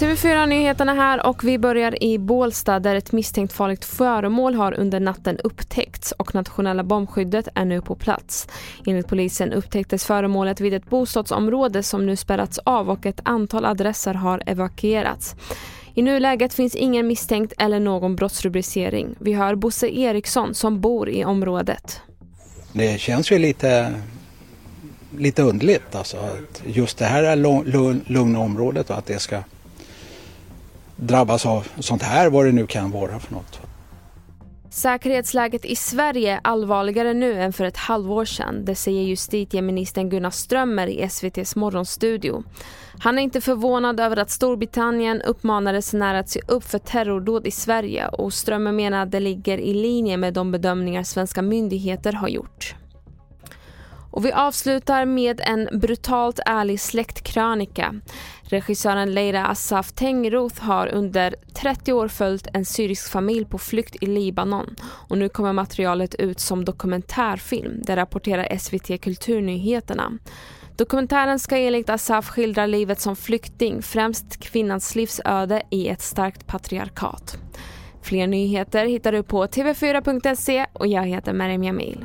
TV4-nyheterna här och vi börjar i Bålsta där ett misstänkt farligt föremål har under natten upptäckts och nationella bombskyddet är nu på plats. Enligt polisen upptäcktes föremålet vid ett bostadsområde som nu spärrats av och ett antal adresser har evakuerats. I nuläget finns ingen misstänkt eller någon brottsrubricering. Vi hör Bosse Eriksson som bor i området. Det känns ju lite, lite underligt alltså att just det här lugna området och att det ska drabbas av sånt här, vad det nu kan vara för något. Säkerhetsläget i Sverige är allvarligare nu än för ett halvår sedan. Det säger justitieministern Gunnar Strömmer i SVTs morgonstudio. Han är inte förvånad över att Storbritannien uppmanar resenärer att se upp för terrordåd i Sverige och Strömmer menar att det ligger i linje med de bedömningar svenska myndigheter har gjort. Och vi avslutar med en brutalt ärlig släktkrönika. Regissören Leila Assaf Tengroth har under 30 år följt en syrisk familj på flykt i Libanon och nu kommer materialet ut som dokumentärfilm, det rapporterar SVT Kulturnyheterna. Dokumentären ska enligt Assaf skildra livet som flykting, främst kvinnans livsöde i ett starkt patriarkat. Fler nyheter hittar du på tv4.se och jag heter Meriem Jamil.